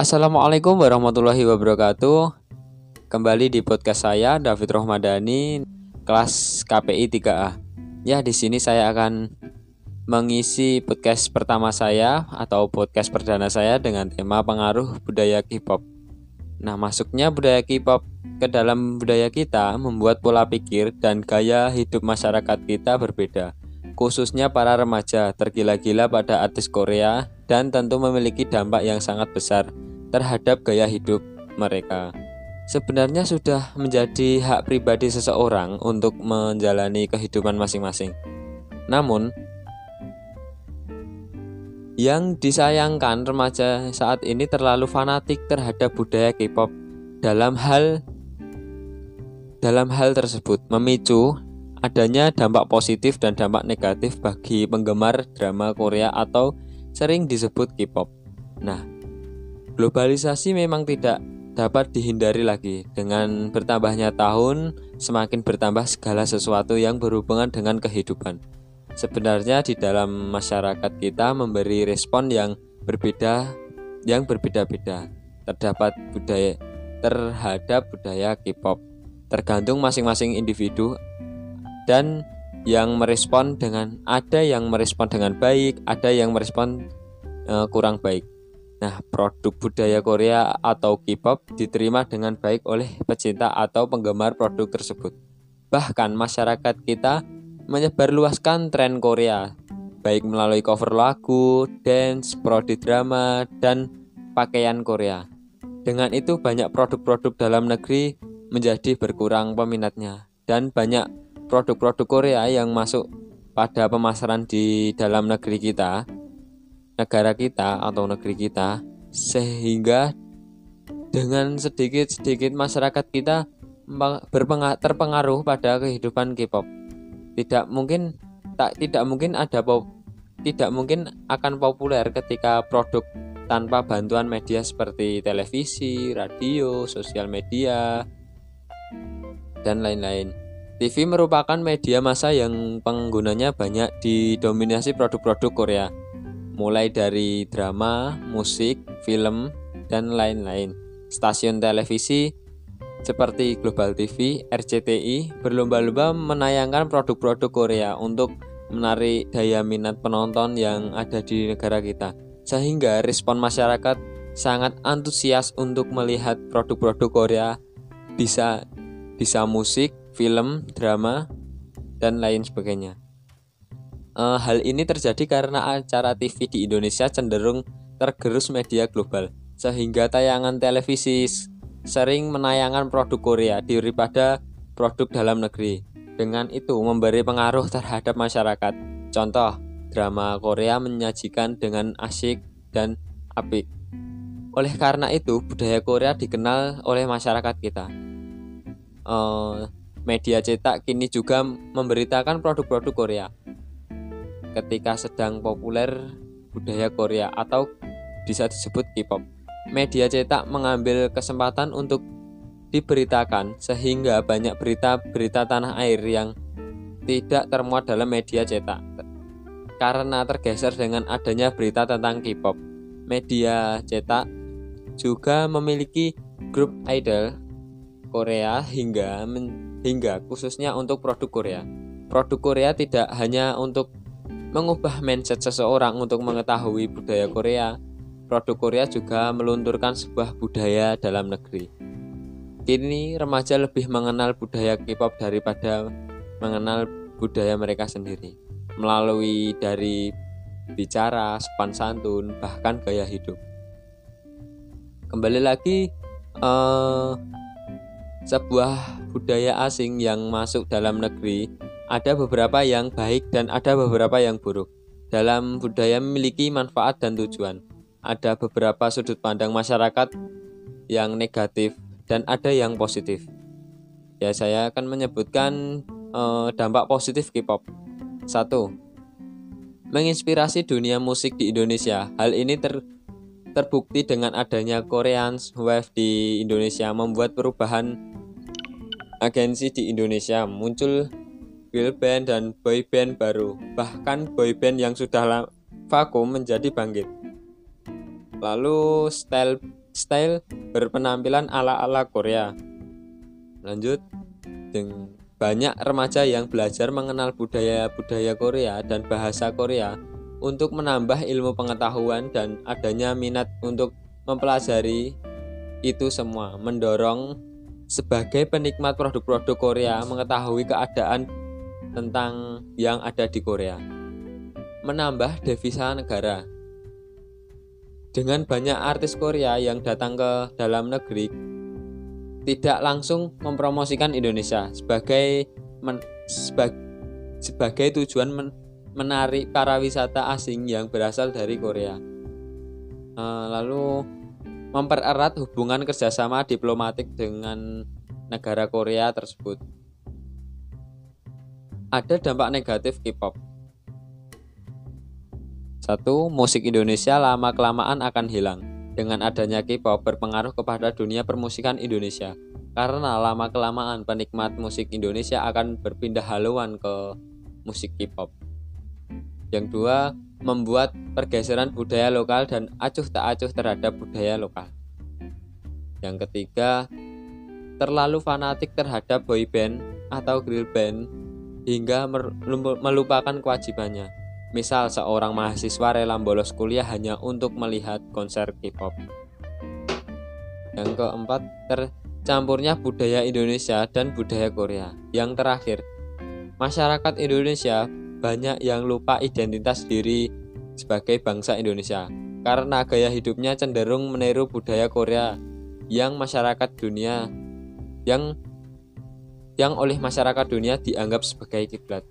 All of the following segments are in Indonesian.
Assalamualaikum warahmatullahi wabarakatuh. Kembali di podcast saya David Rohmadani kelas KPI 3A. Ya, di sini saya akan mengisi podcast pertama saya atau podcast perdana saya dengan tema pengaruh budaya K-pop. Nah, masuknya budaya K-pop ke dalam budaya kita membuat pola pikir dan gaya hidup masyarakat kita berbeda khususnya para remaja tergila-gila pada artis Korea dan tentu memiliki dampak yang sangat besar terhadap gaya hidup mereka. Sebenarnya sudah menjadi hak pribadi seseorang untuk menjalani kehidupan masing-masing. Namun, yang disayangkan remaja saat ini terlalu fanatik terhadap budaya K-pop dalam hal dalam hal tersebut memicu adanya dampak positif dan dampak negatif bagi penggemar drama Korea atau sering disebut K-pop. Nah, globalisasi memang tidak dapat dihindari lagi. Dengan bertambahnya tahun, semakin bertambah segala sesuatu yang berhubungan dengan kehidupan. Sebenarnya di dalam masyarakat kita memberi respon yang berbeda yang berbeda-beda terdapat budaya terhadap budaya K-pop. Tergantung masing-masing individu dan yang merespon dengan ada yang merespon dengan baik, ada yang merespon uh, kurang baik. Nah, produk budaya Korea atau K-pop diterima dengan baik oleh pecinta atau penggemar produk tersebut. Bahkan masyarakat kita menyebarluaskan tren Korea, baik melalui cover lagu, dance, prodi drama, dan pakaian Korea. Dengan itu banyak produk-produk dalam negeri menjadi berkurang peminatnya dan banyak produk-produk Korea yang masuk pada pemasaran di dalam negeri kita, negara kita atau negeri kita, sehingga dengan sedikit-sedikit masyarakat kita terpengaruh pada kehidupan K-pop. Tidak mungkin tak tidak mungkin ada pop, tidak mungkin akan populer ketika produk tanpa bantuan media seperti televisi, radio, sosial media, dan lain-lain. TV merupakan media massa yang penggunanya banyak didominasi produk-produk Korea, mulai dari drama, musik, film, dan lain-lain. Stasiun televisi seperti Global TV, RCTI berlomba-lomba menayangkan produk-produk Korea untuk menarik daya minat penonton yang ada di negara kita. Sehingga respon masyarakat sangat antusias untuk melihat produk-produk Korea bisa bisa musik, film, drama, dan lain sebagainya. Uh, hal ini terjadi karena acara TV di Indonesia cenderung tergerus media global, sehingga tayangan televisi sering menayangkan produk Korea daripada produk dalam negeri. Dengan itu memberi pengaruh terhadap masyarakat. Contoh, drama Korea menyajikan dengan asyik dan apik. Oleh karena itu, budaya Korea dikenal oleh masyarakat kita. Uh, media cetak kini juga memberitakan produk-produk Korea. Ketika sedang populer budaya Korea atau bisa disebut K-pop, media cetak mengambil kesempatan untuk diberitakan sehingga banyak berita-berita tanah air yang tidak termuat dalam media cetak. Karena tergeser dengan adanya berita tentang K-pop, media cetak juga memiliki grup idol Korea hingga hingga khususnya untuk produk Korea. Produk Korea tidak hanya untuk mengubah mindset seseorang untuk mengetahui budaya Korea, produk Korea juga melunturkan sebuah budaya dalam negeri. Kini remaja lebih mengenal budaya K-pop daripada mengenal budaya mereka sendiri melalui dari bicara, sopan santun, bahkan gaya hidup. Kembali lagi, uh, sebuah budaya asing yang masuk dalam negeri, ada beberapa yang baik dan ada beberapa yang buruk. Dalam budaya memiliki manfaat dan tujuan. Ada beberapa sudut pandang masyarakat yang negatif dan ada yang positif. Ya, saya akan menyebutkan eh, dampak positif K-pop. Satu, menginspirasi dunia musik di Indonesia. Hal ini ter terbukti dengan adanya Korean Wave di Indonesia membuat perubahan agensi di Indonesia muncul girl band dan boy band baru bahkan boy band yang sudah vakum menjadi bangkit lalu style style berpenampilan ala-ala Korea. Lanjut, dengan banyak remaja yang belajar mengenal budaya-budaya Korea dan bahasa Korea untuk menambah ilmu pengetahuan dan adanya minat untuk mempelajari itu semua mendorong sebagai penikmat produk-produk Korea mengetahui keadaan tentang yang ada di Korea. Menambah devisa negara. Dengan banyak artis Korea yang datang ke dalam negeri, tidak langsung mempromosikan Indonesia sebagai men, seba, sebagai tujuan men, menarik para wisata asing yang berasal dari Korea. Uh, lalu mempererat hubungan kerjasama diplomatik dengan negara Korea tersebut. Ada dampak negatif K-pop. Satu, musik Indonesia lama-kelamaan akan hilang. Dengan adanya K-pop berpengaruh kepada dunia permusikan Indonesia. Karena lama-kelamaan penikmat musik Indonesia akan berpindah haluan ke musik K-pop. Yang dua, membuat pergeseran budaya lokal dan acuh tak acuh terhadap budaya lokal. Yang ketiga, terlalu fanatik terhadap boy band atau girl band hingga melupakan kewajibannya. Misal seorang mahasiswa rela bolos kuliah hanya untuk melihat konser K-pop. Yang keempat, tercampurnya budaya Indonesia dan budaya Korea. Yang terakhir, masyarakat Indonesia banyak yang lupa identitas diri sebagai bangsa Indonesia karena gaya hidupnya cenderung meniru budaya Korea yang masyarakat dunia yang yang oleh masyarakat dunia dianggap sebagai kiblat.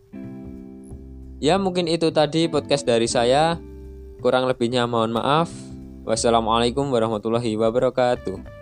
Ya mungkin itu tadi podcast dari saya. Kurang lebihnya mohon maaf. Wassalamualaikum warahmatullahi wabarakatuh.